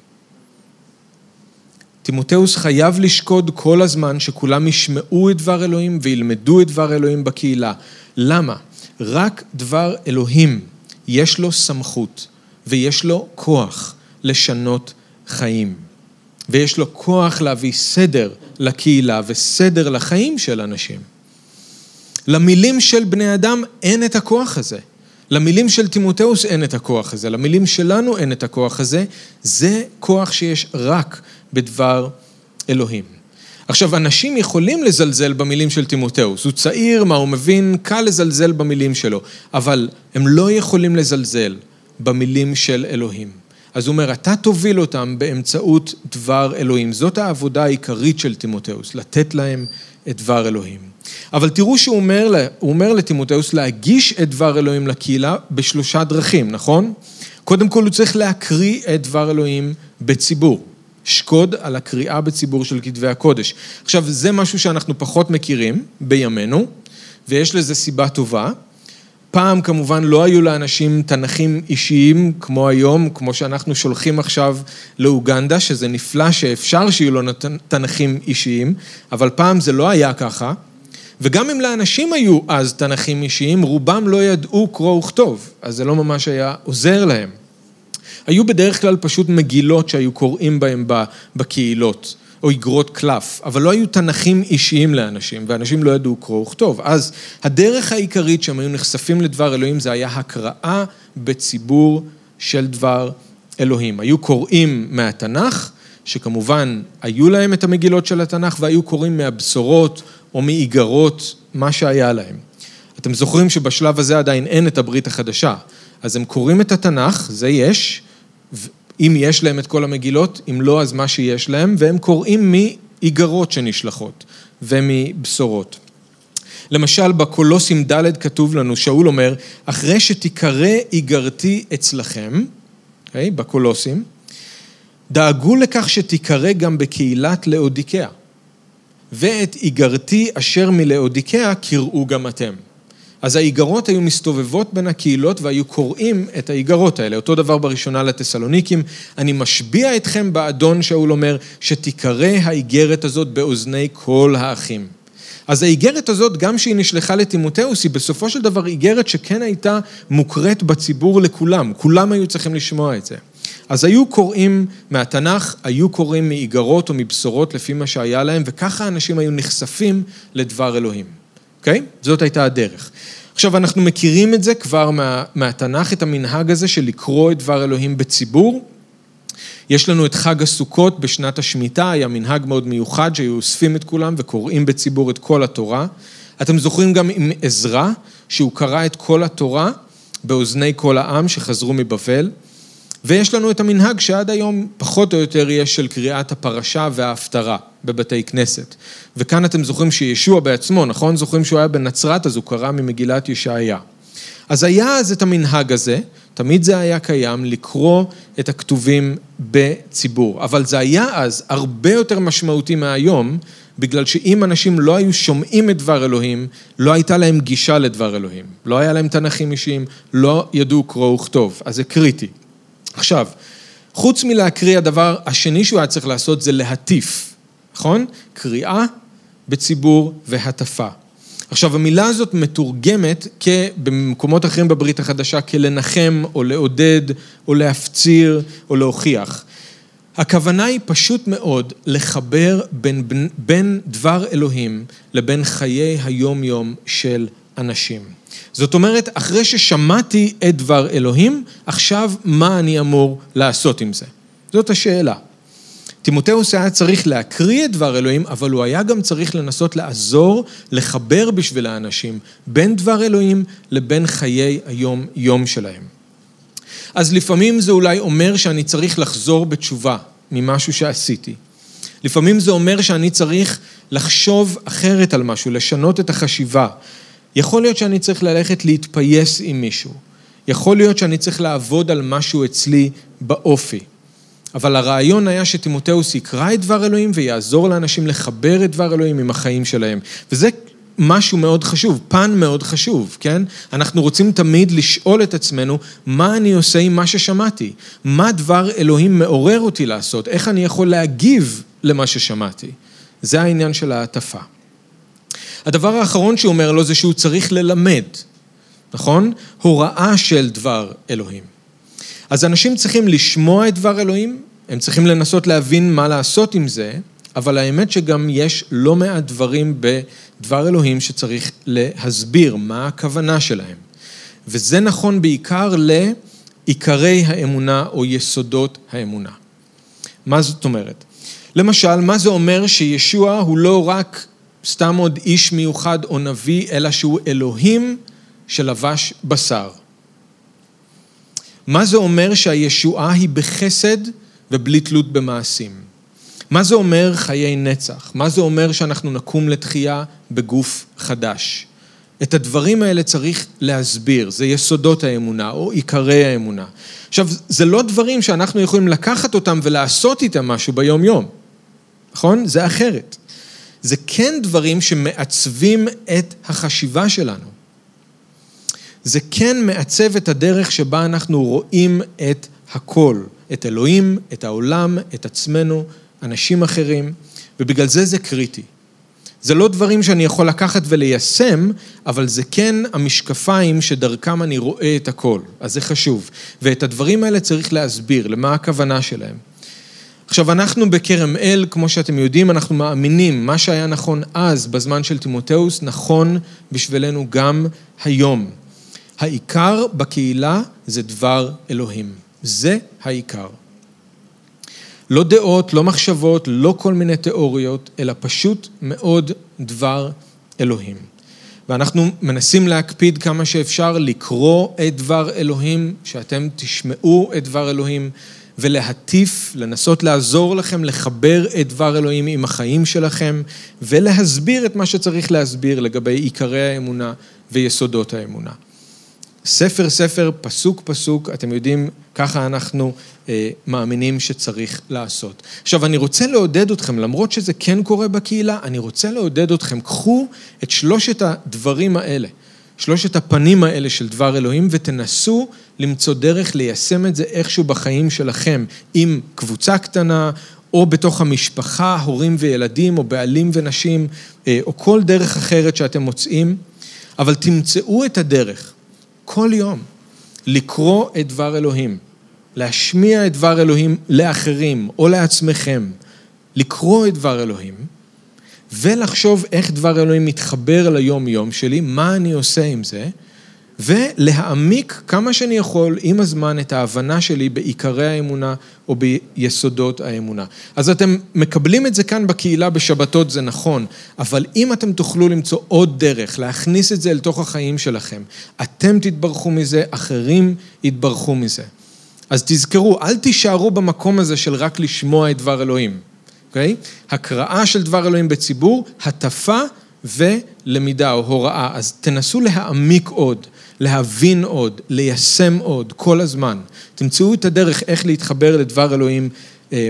תימותאוס חייב לשקוד כל הזמן שכולם ישמעו את דבר אלוהים וילמדו את דבר אלוהים בקהילה. למה? רק דבר אלוהים יש לו סמכות ויש לו כוח לשנות חיים. ויש לו כוח להביא סדר לקהילה וסדר לחיים של אנשים. למילים של בני אדם אין את הכוח הזה. למילים של תימותאוס אין את הכוח הזה, למילים שלנו אין את הכוח הזה, זה כוח שיש רק בדבר אלוהים. עכשיו, אנשים יכולים לזלזל במילים של תימותאוס, הוא צעיר, מה הוא מבין, קל לזלזל במילים שלו, אבל הם לא יכולים לזלזל במילים של אלוהים. אז הוא אומר, אתה תוביל אותם באמצעות דבר אלוהים. זאת העבודה העיקרית של תימותאוס, לתת להם את דבר אלוהים. אבל תראו שהוא אומר, אומר לתימותאוס להגיש את דבר אלוהים לקהילה בשלושה דרכים, נכון? קודם כל הוא צריך להקריא את דבר אלוהים בציבור. שקוד על הקריאה בציבור של כתבי הקודש. עכשיו, זה משהו שאנחנו פחות מכירים בימינו, ויש לזה סיבה טובה. פעם כמובן לא היו לאנשים תנכים אישיים כמו היום, כמו שאנחנו שולחים עכשיו לאוגנדה, שזה נפלא שאפשר שיהיו לו תנכים אישיים, אבל פעם זה לא היה ככה. וגם אם לאנשים היו אז תנכים אישיים, רובם לא ידעו קרוא וכתוב, אז זה לא ממש היה עוזר להם. היו בדרך כלל פשוט מגילות שהיו קוראים בהם בקהילות, או אגרות קלף, אבל לא היו תנכים אישיים לאנשים, ואנשים לא ידעו קרוא וכתוב. אז הדרך העיקרית שהם היו נחשפים לדבר אלוהים זה היה הקראה בציבור של דבר אלוהים. היו קוראים מהתנ"ך, שכמובן היו להם את המגילות של התנ"ך, והיו קוראים מהבשורות או מאיגרות, מה שהיה להם. אתם זוכרים שבשלב הזה עדיין אין את הברית החדשה, אז הם קוראים את התנ"ך, זה יש, אם יש להם את כל המגילות, אם לא, אז מה שיש להם, והם קוראים מאיגרות שנשלחות ומבשורות. למשל, בקולוסים ד' כתוב לנו, שאול אומר, אחרי שתיקרא איגרתי אצלכם, okay, אוקיי, בקולוסים, דאגו לכך שתיקרא גם בקהילת לאודיקאה. ואת איגרתי אשר מלאודיקאה קראו גם אתם. אז האיגרות היו מסתובבות בין הקהילות והיו קוראים את האיגרות האלה. אותו דבר בראשונה לתסלוניקים, אני משביע אתכם באדון, שאול אומר, שתיקרא האיגרת הזאת באוזני כל האחים. אז האיגרת הזאת, גם שהיא נשלחה לטימותאוס, היא בסופו של דבר איגרת שכן הייתה מוקראת בציבור לכולם, כולם היו צריכים לשמוע את זה. אז היו קוראים מהתנ"ך, היו קוראים מאיגרות או מבשורות לפי מה שהיה להם, וככה אנשים היו נחשפים לדבר אלוהים, אוקיי? Okay? זאת הייתה הדרך. עכשיו, אנחנו מכירים את זה כבר מה, מהתנ"ך, את המנהג הזה של לקרוא את דבר אלוהים בציבור. יש לנו את חג הסוכות בשנת השמיטה, היה מנהג מאוד מיוחד שהיו אוספים את כולם וקוראים בציבור את כל התורה. אתם זוכרים גם עם עזרא, שהוא קרא את כל התורה באוזני כל העם שחזרו מבבל, ויש לנו את המנהג שעד היום פחות או יותר יש של קריאת הפרשה וההפטרה בבתי כנסת. וכאן אתם זוכרים שישוע בעצמו, נכון? זוכרים שהוא היה בנצרת, אז הוא קרא ממגילת ישעיה. אז היה אז את המנהג הזה, תמיד זה היה קיים, לקרוא את הכתובים בציבור. אבל זה היה אז הרבה יותר משמעותי מהיום, בגלל שאם אנשים לא היו שומעים את דבר אלוהים, לא הייתה להם גישה לדבר אלוהים. לא היה להם תנכים אישיים, לא ידעו קרוא וכתוב. אז זה קריטי. עכשיו, חוץ מלהקריא, הדבר השני שהוא היה צריך לעשות זה להטיף, נכון? קריאה בציבור והטפה. עכשיו, המילה הזאת מתורגמת במקומות אחרים בברית החדשה כלנחם או לעודד או להפציר או להוכיח. הכוונה היא פשוט מאוד לחבר בין, בין דבר אלוהים לבין חיי היום-יום של אנשים. זאת אומרת, אחרי ששמעתי את דבר אלוהים, עכשיו מה אני אמור לעשות עם זה? זאת השאלה. תימותאוס היה צריך להקריא את דבר אלוהים, אבל הוא היה גם צריך לנסות לעזור, לחבר בשביל האנשים בין דבר אלוהים לבין חיי היום-יום שלהם. אז לפעמים זה אולי אומר שאני צריך לחזור בתשובה ממשהו שעשיתי. לפעמים זה אומר שאני צריך לחשוב אחרת על משהו, לשנות את החשיבה. יכול להיות שאני צריך ללכת להתפייס עם מישהו. יכול להיות שאני צריך לעבוד על משהו אצלי באופי. אבל הרעיון היה שתימותאוס יקרא את דבר אלוהים ויעזור לאנשים לחבר את דבר אלוהים עם החיים שלהם. וזה משהו מאוד חשוב, פן מאוד חשוב, כן? אנחנו רוצים תמיד לשאול את עצמנו, מה אני עושה עם מה ששמעתי? מה דבר אלוהים מעורר אותי לעשות? איך אני יכול להגיב למה ששמעתי? זה העניין של ההטפה. הדבר האחרון שהוא אומר לו זה שהוא צריך ללמד, נכון? הוראה של דבר אלוהים. אז אנשים צריכים לשמוע את דבר אלוהים, הם צריכים לנסות להבין מה לעשות עם זה, אבל האמת שגם יש לא מעט דברים בדבר אלוהים שצריך להסביר מה הכוונה שלהם. וזה נכון בעיקר לעיקרי האמונה או יסודות האמונה. מה זאת אומרת? למשל, מה זה אומר שישוע הוא לא רק סתם עוד איש מיוחד או נביא, אלא שהוא אלוהים שלבש בשר. מה זה אומר שהישועה היא בחסד ובלי תלות במעשים? מה זה אומר חיי נצח? מה זה אומר שאנחנו נקום לתחייה בגוף חדש? את הדברים האלה צריך להסביר, זה יסודות האמונה או עיקרי האמונה. עכשיו, זה לא דברים שאנחנו יכולים לקחת אותם ולעשות איתם משהו ביום-יום, נכון? זה אחרת. זה כן דברים שמעצבים את החשיבה שלנו. זה כן מעצב את הדרך שבה אנחנו רואים את הכל, את אלוהים, את העולם, את עצמנו, אנשים אחרים, ובגלל זה זה קריטי. זה לא דברים שאני יכול לקחת וליישם, אבל זה כן המשקפיים שדרכם אני רואה את הכל, אז זה חשוב. ואת הדברים האלה צריך להסביר, למה הכוונה שלהם. עכשיו, אנחנו בכרם אל, כמו שאתם יודעים, אנחנו מאמינים, מה שהיה נכון אז, בזמן של תימותאוס, נכון בשבילנו גם היום. העיקר בקהילה זה דבר אלוהים. זה העיקר. לא דעות, לא מחשבות, לא כל מיני תיאוריות, אלא פשוט מאוד דבר אלוהים. ואנחנו מנסים להקפיד כמה שאפשר לקרוא את דבר אלוהים, שאתם תשמעו את דבר אלוהים. ולהטיף, לנסות לעזור לכם לחבר את דבר אלוהים עם החיים שלכם ולהסביר את מה שצריך להסביר לגבי עיקרי האמונה ויסודות האמונה. ספר ספר, פסוק פסוק, אתם יודעים, ככה אנחנו אה, מאמינים שצריך לעשות. עכשיו, אני רוצה לעודד אתכם, למרות שזה כן קורה בקהילה, אני רוצה לעודד אתכם, קחו את שלושת הדברים האלה, שלושת הפנים האלה של דבר אלוהים, ותנסו למצוא דרך ליישם את זה איכשהו בחיים שלכם, עם קבוצה קטנה, או בתוך המשפחה, הורים וילדים, או בעלים ונשים, אה, או כל דרך אחרת שאתם מוצאים, אבל תמצאו את הדרך, כל יום, לקרוא את דבר אלוהים, להשמיע את דבר אלוהים לאחרים, או לעצמכם, לקרוא את דבר אלוהים, ולחשוב איך דבר אלוהים מתחבר ליום-יום שלי, מה אני עושה עם זה, ולהעמיק כמה שאני יכול עם הזמן את ההבנה שלי בעיקרי האמונה או ביסודות האמונה. אז אתם מקבלים את זה כאן בקהילה בשבתות, זה נכון, אבל אם אתם תוכלו למצוא עוד דרך, להכניס את זה אל תוך החיים שלכם, אתם תתברכו מזה, אחרים יתברכו מזה. אז תזכרו, אל תישארו במקום הזה של רק לשמוע את דבר אלוהים, אוקיי? Okay? הקראה של דבר אלוהים בציבור, הטפה ולמידה או הוראה. אז תנסו להעמיק עוד. להבין עוד, ליישם עוד, כל הזמן. תמצאו את הדרך איך להתחבר לדבר אלוהים אה,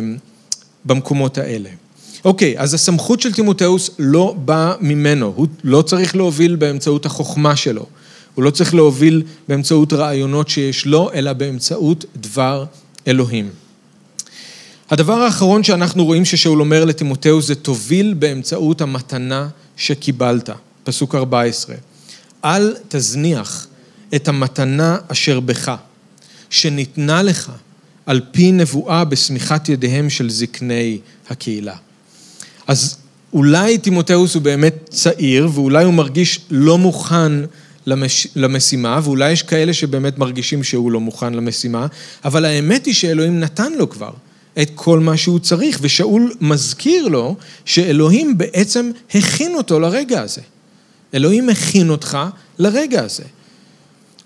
במקומות האלה. אוקיי, אז הסמכות של תימותאוס לא באה ממנו, הוא לא צריך להוביל באמצעות החוכמה שלו, הוא לא צריך להוביל באמצעות רעיונות שיש לו, אלא באמצעות דבר אלוהים. הדבר האחרון שאנחנו רואים ששאול אומר לתימותאוס זה תוביל באמצעות המתנה שקיבלת, פסוק 14. אל תזניח את המתנה אשר בך, שניתנה לך על פי נבואה בשמיכת ידיהם של זקני הקהילה. אז אולי תימותאוס הוא באמת צעיר, ואולי הוא מרגיש לא מוכן למש... למשימה, ואולי יש כאלה שבאמת מרגישים שהוא לא מוכן למשימה, אבל האמת היא שאלוהים נתן לו כבר את כל מה שהוא צריך, ושאול מזכיר לו שאלוהים בעצם הכין אותו לרגע הזה. אלוהים הכין אותך לרגע הזה.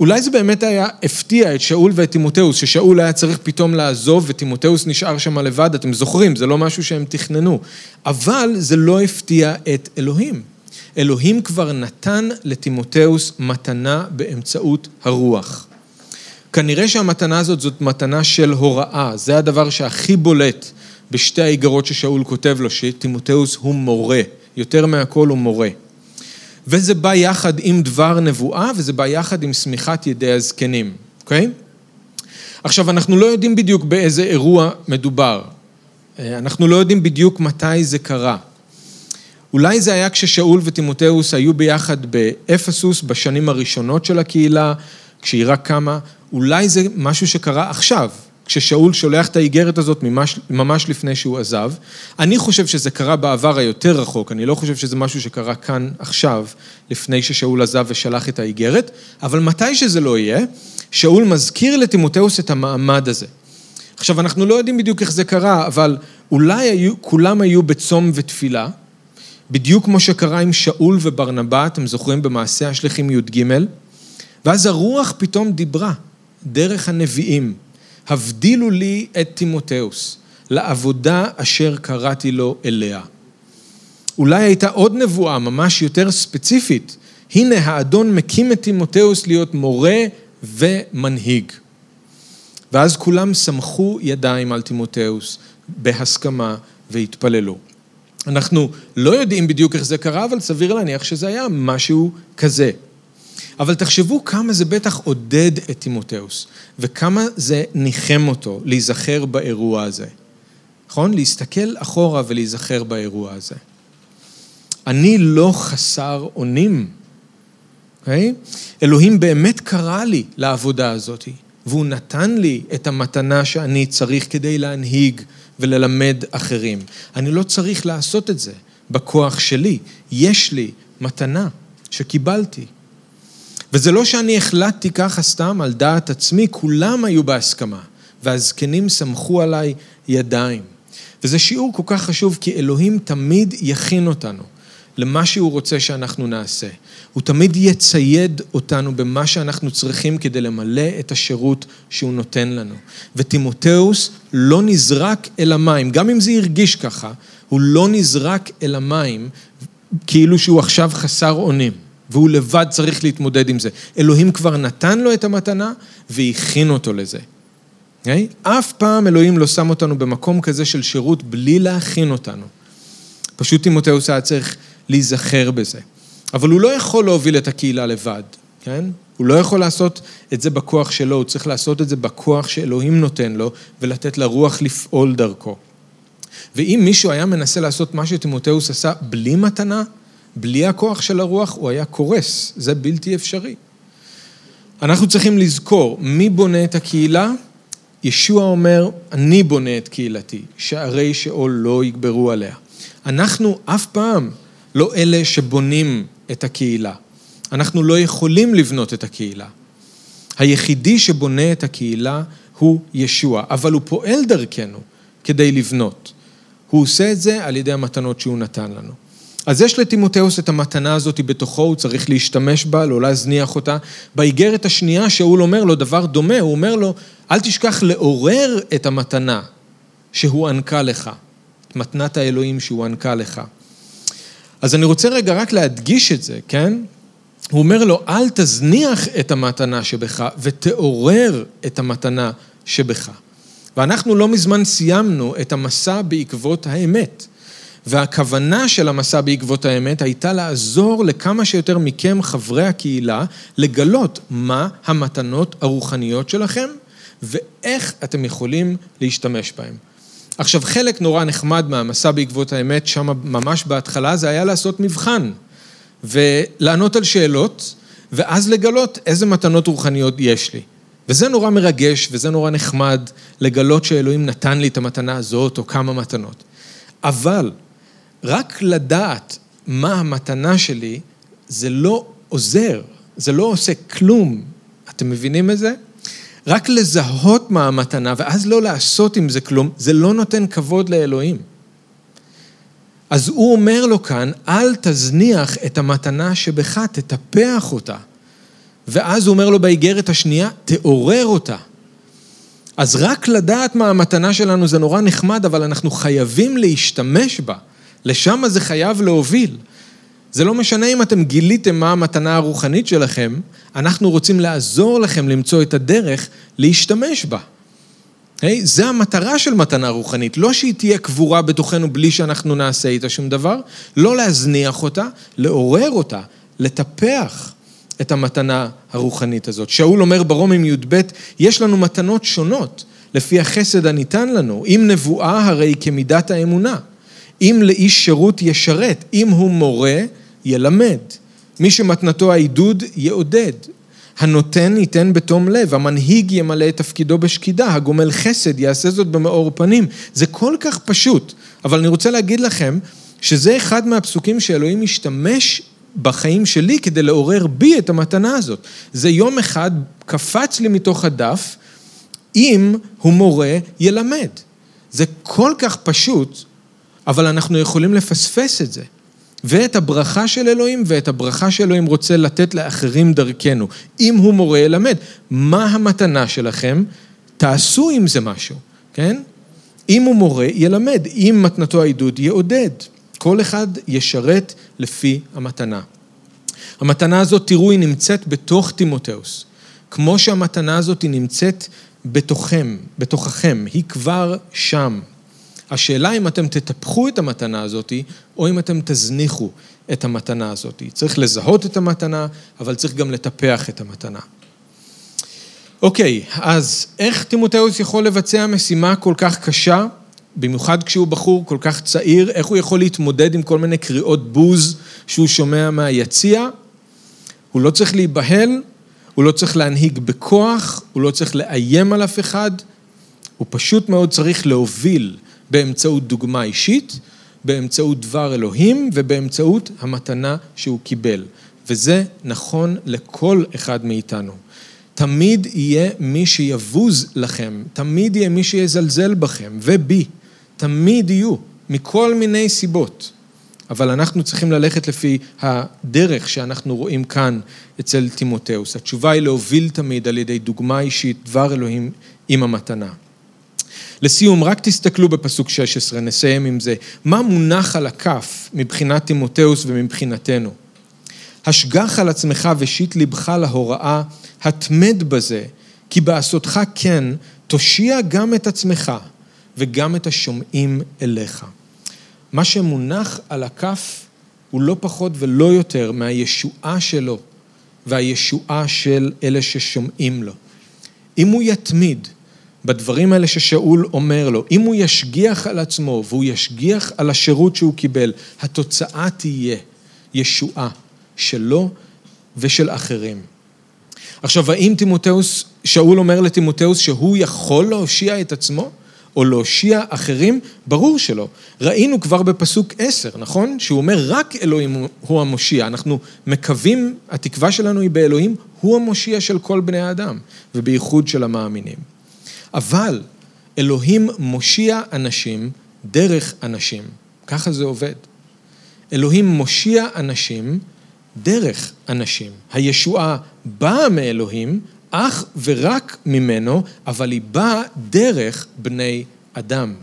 אולי זה באמת היה, הפתיע את שאול ואת תימותאוס, ששאול היה צריך פתאום לעזוב ותימותאוס נשאר שם לבד, אתם זוכרים, זה לא משהו שהם תכננו. אבל זה לא הפתיע את אלוהים. אלוהים כבר נתן לתימותאוס מתנה באמצעות הרוח. כנראה שהמתנה הזאת זאת מתנה של הוראה, זה הדבר שהכי בולט בשתי האיגרות ששאול כותב לו, שתימותאוס הוא מורה, יותר מהכל הוא מורה. וזה בא יחד עם דבר נבואה, וזה בא יחד עם שמיכת ידי הזקנים, אוקיי? עכשיו, אנחנו לא יודעים בדיוק באיזה אירוע מדובר. אה, אנחנו לא יודעים בדיוק מתי זה קרה. אולי זה היה כששאול וטימותאוס היו ביחד באפסוס בשנים הראשונות של הקהילה, כשהיא רק קמה, אולי זה משהו שקרה עכשיו, כששאול שולח את האיגרת הזאת ממש, ממש לפני שהוא עזב. אני חושב שזה קרה בעבר היותר רחוק, אני לא חושב שזה משהו שקרה כאן עכשיו, לפני ששאול עזב ושלח את האיגרת, אבל מתי שזה לא יהיה, שאול מזכיר לטימותאוס את המעמד הזה. עכשיו, אנחנו לא יודעים בדיוק איך זה קרה, אבל אולי היו, כולם היו בצום ותפילה, בדיוק כמו שקרה עם שאול וברנבא, אתם זוכרים במעשה השליחים י"ג, ואז הרוח פתאום דיברה, דרך הנביאים. הבדילו לי את תימותאוס, לעבודה אשר קראתי לו אליה. אולי הייתה עוד נבואה ממש יותר ספציפית. הנה האדון מקים את תימותאוס להיות מורה ומנהיג. ואז כולם סמכו ידיים על תימותאוס בהסכמה והתפללו. אנחנו לא יודעים בדיוק איך זה קרה, אבל סביר להניח שזה היה משהו כזה. אבל תחשבו כמה זה בטח עודד את תימותאוס, וכמה זה ניחם אותו להיזכר באירוע הזה. נכון? להסתכל אחורה ולהיזכר באירוע הזה. אני לא חסר אונים, אוקיי? Okay? אלוהים באמת קרא לי לעבודה הזאת, והוא נתן לי את המתנה שאני צריך כדי להנהיג וללמד אחרים. אני לא צריך לעשות את זה בכוח שלי, יש לי מתנה שקיבלתי. וזה לא שאני החלטתי ככה סתם על דעת עצמי, כולם היו בהסכמה, והזקנים סמכו עליי ידיים. וזה שיעור כל כך חשוב, כי אלוהים תמיד יכין אותנו למה שהוא רוצה שאנחנו נעשה. הוא תמיד יצייד אותנו במה שאנחנו צריכים כדי למלא את השירות שהוא נותן לנו. וטימותאוס לא נזרק אל המים, גם אם זה הרגיש ככה, הוא לא נזרק אל המים כאילו שהוא עכשיו חסר אונים. והוא לבד צריך להתמודד עם זה. אלוהים כבר נתן לו את המתנה והכין אותו לזה. Okay? אוקיי? אף פעם אלוהים לא שם אותנו במקום כזה של שירות בלי להכין אותנו. פשוט תימותאוס היה צריך להיזכר בזה. אבל הוא לא יכול להוביל את הקהילה לבד, כן? הוא לא יכול לעשות את זה בכוח שלו, הוא צריך לעשות את זה בכוח שאלוהים נותן לו, ולתת לרוח לפעול דרכו. ואם מישהו היה מנסה לעשות מה שתימותאוס עשה בלי מתנה, בלי הכוח של הרוח הוא היה קורס, זה בלתי אפשרי. אנחנו צריכים לזכור, מי בונה את הקהילה? ישוע אומר, אני בונה את קהילתי, שערי שאול לא יגברו עליה. אנחנו אף פעם לא אלה שבונים את הקהילה. אנחנו לא יכולים לבנות את הקהילה. היחידי שבונה את הקהילה הוא ישוע, אבל הוא פועל דרכנו כדי לבנות. הוא עושה את זה על ידי המתנות שהוא נתן לנו. אז יש לטימותאוס את המתנה הזאת בתוכו, הוא צריך להשתמש בה, לא להזניח אותה. באיגרת השנייה שאול אומר לו דבר דומה, הוא אומר לו, אל תשכח לעורר את המתנה שהוענקה לך, את מתנת האלוהים שהוענקה לך. אז אני רוצה רגע רק להדגיש את זה, כן? הוא אומר לו, אל תזניח את המתנה שבך ותעורר את המתנה שבך. ואנחנו לא מזמן סיימנו את המסע בעקבות האמת. והכוונה של המסע בעקבות האמת הייתה לעזור לכמה שיותר מכם, חברי הקהילה, לגלות מה המתנות הרוחניות שלכם ואיך אתם יכולים להשתמש בהן. עכשיו, חלק נורא נחמד מהמסע בעקבות האמת, שם ממש בהתחלה, זה היה לעשות מבחן ולענות על שאלות, ואז לגלות איזה מתנות רוחניות יש לי. וזה נורא מרגש וזה נורא נחמד לגלות שאלוהים נתן לי את המתנה הזאת או כמה מתנות. אבל רק לדעת מה המתנה שלי, זה לא עוזר, זה לא עושה כלום. אתם מבינים את זה? רק לזהות מה המתנה ואז לא לעשות עם זה כלום, זה לא נותן כבוד לאלוהים. אז הוא אומר לו כאן, אל תזניח את המתנה שבך, תטפח אותה. ואז הוא אומר לו באיגרת השנייה, תעורר אותה. אז רק לדעת מה המתנה שלנו זה נורא נחמד, אבל אנחנו חייבים להשתמש בה. לשם זה חייב להוביל. זה לא משנה אם אתם גיליתם מה המתנה הרוחנית שלכם, אנחנו רוצים לעזור לכם למצוא את הדרך להשתמש בה. Hey, זה המטרה של מתנה רוחנית, לא שהיא תהיה קבורה בתוכנו בלי שאנחנו נעשה איתה שום דבר, לא להזניח אותה, לעורר אותה, לטפח את המתנה הרוחנית הזאת. שאול אומר ברומים י"ב, יש לנו מתנות שונות לפי החסד הניתן לנו, אם נבואה הרי כמידת האמונה. אם לאיש שירות ישרת, אם הוא מורה, ילמד. מי שמתנתו העידוד, יעודד. הנותן ייתן בתום לב, המנהיג ימלא את תפקידו בשקידה, הגומל חסד יעשה זאת במאור פנים. זה כל כך פשוט, אבל אני רוצה להגיד לכם שזה אחד מהפסוקים שאלוהים משתמש בחיים שלי כדי לעורר בי את המתנה הזאת. זה יום אחד קפץ לי מתוך הדף, אם הוא מורה, ילמד. זה כל כך פשוט, אבל אנחנו יכולים לפספס את זה. ואת הברכה של אלוהים ואת הברכה שאלוהים רוצה לתת לאחרים דרכנו. אם הוא מורה ילמד, מה המתנה שלכם? תעשו עם זה משהו, כן? אם הוא מורה ילמד, אם מתנתו העידוד יעודד. כל אחד ישרת לפי המתנה. המתנה הזאת, תראו, היא נמצאת בתוך תימותאוס. כמו שהמתנה הזאת היא נמצאת בתוכם, בתוככם, היא כבר שם. השאלה אם אתם תטפחו את המתנה הזאת, או אם אתם תזניחו את המתנה הזאת. צריך לזהות את המתנה, אבל צריך גם לטפח את המתנה. אוקיי, אז איך תימותאוס יכול לבצע משימה כל כך קשה, במיוחד כשהוא בחור כל כך צעיר, איך הוא יכול להתמודד עם כל מיני קריאות בוז שהוא שומע מהיציע? הוא לא צריך להיבהל, הוא לא צריך להנהיג בכוח, הוא לא צריך לאיים על אף אחד, הוא פשוט מאוד צריך להוביל באמצעות דוגמה אישית, באמצעות דבר אלוהים ובאמצעות המתנה שהוא קיבל. וזה נכון לכל אחד מאיתנו. תמיד יהיה מי שיבוז לכם, תמיד יהיה מי שיזלזל בכם, ובי, תמיד יהיו, מכל מיני סיבות. אבל אנחנו צריכים ללכת לפי הדרך שאנחנו רואים כאן אצל תימותאוס. התשובה היא להוביל תמיד על ידי דוגמה אישית, דבר אלוהים עם המתנה. לסיום, רק תסתכלו בפסוק 16, נסיים עם זה. מה מונח על הכף מבחינת תימותאוס ומבחינתנו? השגח על עצמך ושיט לבך להוראה, התמד בזה, כי בעשותך כן, תושיע גם את עצמך וגם את השומעים אליך. מה שמונח על הכף הוא לא פחות ולא יותר מהישועה שלו והישועה של אלה ששומעים לו. אם הוא יתמיד בדברים האלה ששאול אומר לו, אם הוא ישגיח על עצמו והוא ישגיח על השירות שהוא קיבל, התוצאה תהיה ישועה שלו ושל אחרים. עכשיו, האם תימותאוס, שאול אומר לתימותאוס שהוא יכול להושיע את עצמו? או להושיע אחרים? ברור שלא. ראינו כבר בפסוק עשר, נכון? שהוא אומר, רק אלוהים הוא המושיע. אנחנו מקווים, התקווה שלנו היא באלוהים, הוא המושיע של כל בני האדם, ובייחוד של המאמינים. אבל אלוהים מושיע אנשים דרך אנשים. ככה זה עובד. אלוהים מושיע אנשים דרך אנשים. הישועה באה מאלוהים, אך ורק ממנו, אבל היא באה דרך בני אדם.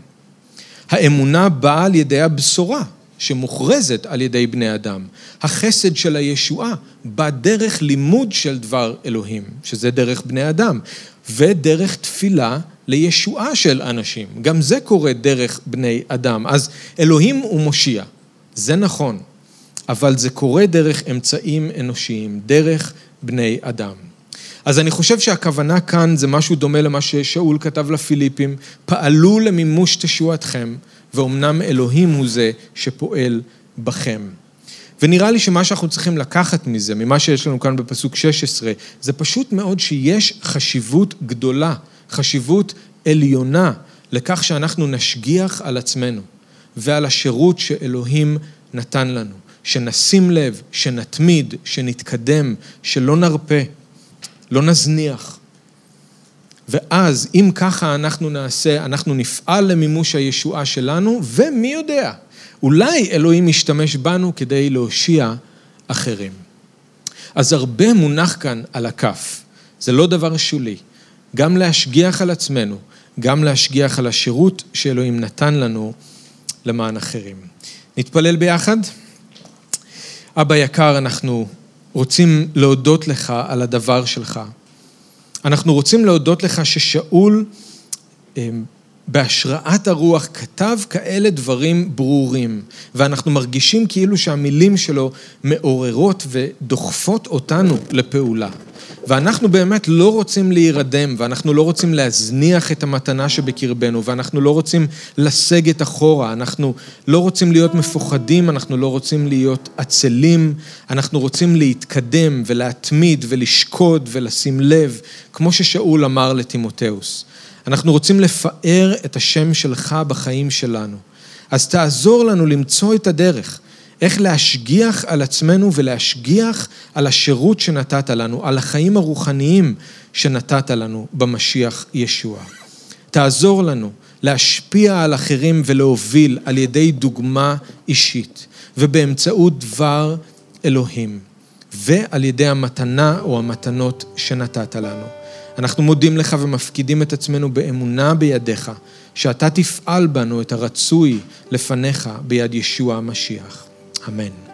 האמונה באה על ידי הבשורה שמוכרזת על ידי בני אדם. החסד של הישועה בא דרך לימוד של דבר אלוהים, שזה דרך בני אדם, ודרך תפילה לישועה של אנשים. גם זה קורה דרך בני אדם. אז אלוהים הוא מושיע, זה נכון, אבל זה קורה דרך אמצעים אנושיים, דרך בני אדם. אז אני חושב שהכוונה כאן זה משהו דומה למה ששאול כתב לפיליפים, פעלו למימוש תשועתכם, ואומנם אלוהים הוא זה שפועל בכם. ונראה לי שמה שאנחנו צריכים לקחת מזה, ממה שיש לנו כאן בפסוק 16, זה פשוט מאוד שיש חשיבות גדולה, חשיבות עליונה, לכך שאנחנו נשגיח על עצמנו ועל השירות שאלוהים נתן לנו. שנשים לב, שנתמיד, שנתקדם, שלא נרפה, לא נזניח. ואז, אם ככה אנחנו נעשה, אנחנו נפעל למימוש הישועה שלנו, ומי יודע, אולי אלוהים ישתמש בנו כדי להושיע אחרים. אז הרבה מונח כאן על הכף. זה לא דבר שולי. גם להשגיח על עצמנו, גם להשגיח על השירות שאלוהים נתן לנו למען אחרים. נתפלל ביחד? אבא יקר, אנחנו רוצים להודות לך על הדבר שלך. אנחנו רוצים להודות לך ששאול אמ, בהשראת הרוח כתב כאלה דברים ברורים, ואנחנו מרגישים כאילו שהמילים שלו מעוררות ודוחפות אותנו לפעולה. ואנחנו באמת לא רוצים להירדם, ואנחנו לא רוצים להזניח את המתנה שבקרבנו, ואנחנו לא רוצים לסגת אחורה, אנחנו לא רוצים להיות מפוחדים, אנחנו לא רוצים להיות עצלים, אנחנו רוצים להתקדם ולהתמיד ולשקוד ולשים לב, כמו ששאול אמר לטימותאוס. אנחנו רוצים לפאר את השם שלך בחיים שלנו. אז תעזור לנו למצוא את הדרך. איך להשגיח על עצמנו ולהשגיח על השירות שנתת לנו, על החיים הרוחניים שנתת לנו במשיח ישוע. תעזור לנו להשפיע על אחרים ולהוביל על ידי דוגמה אישית ובאמצעות דבר אלוהים ועל ידי המתנה או המתנות שנתת לנו. אנחנו מודים לך ומפקידים את עצמנו באמונה בידיך, שאתה תפעל בנו את הרצוי לפניך ביד ישוע המשיח. Amen.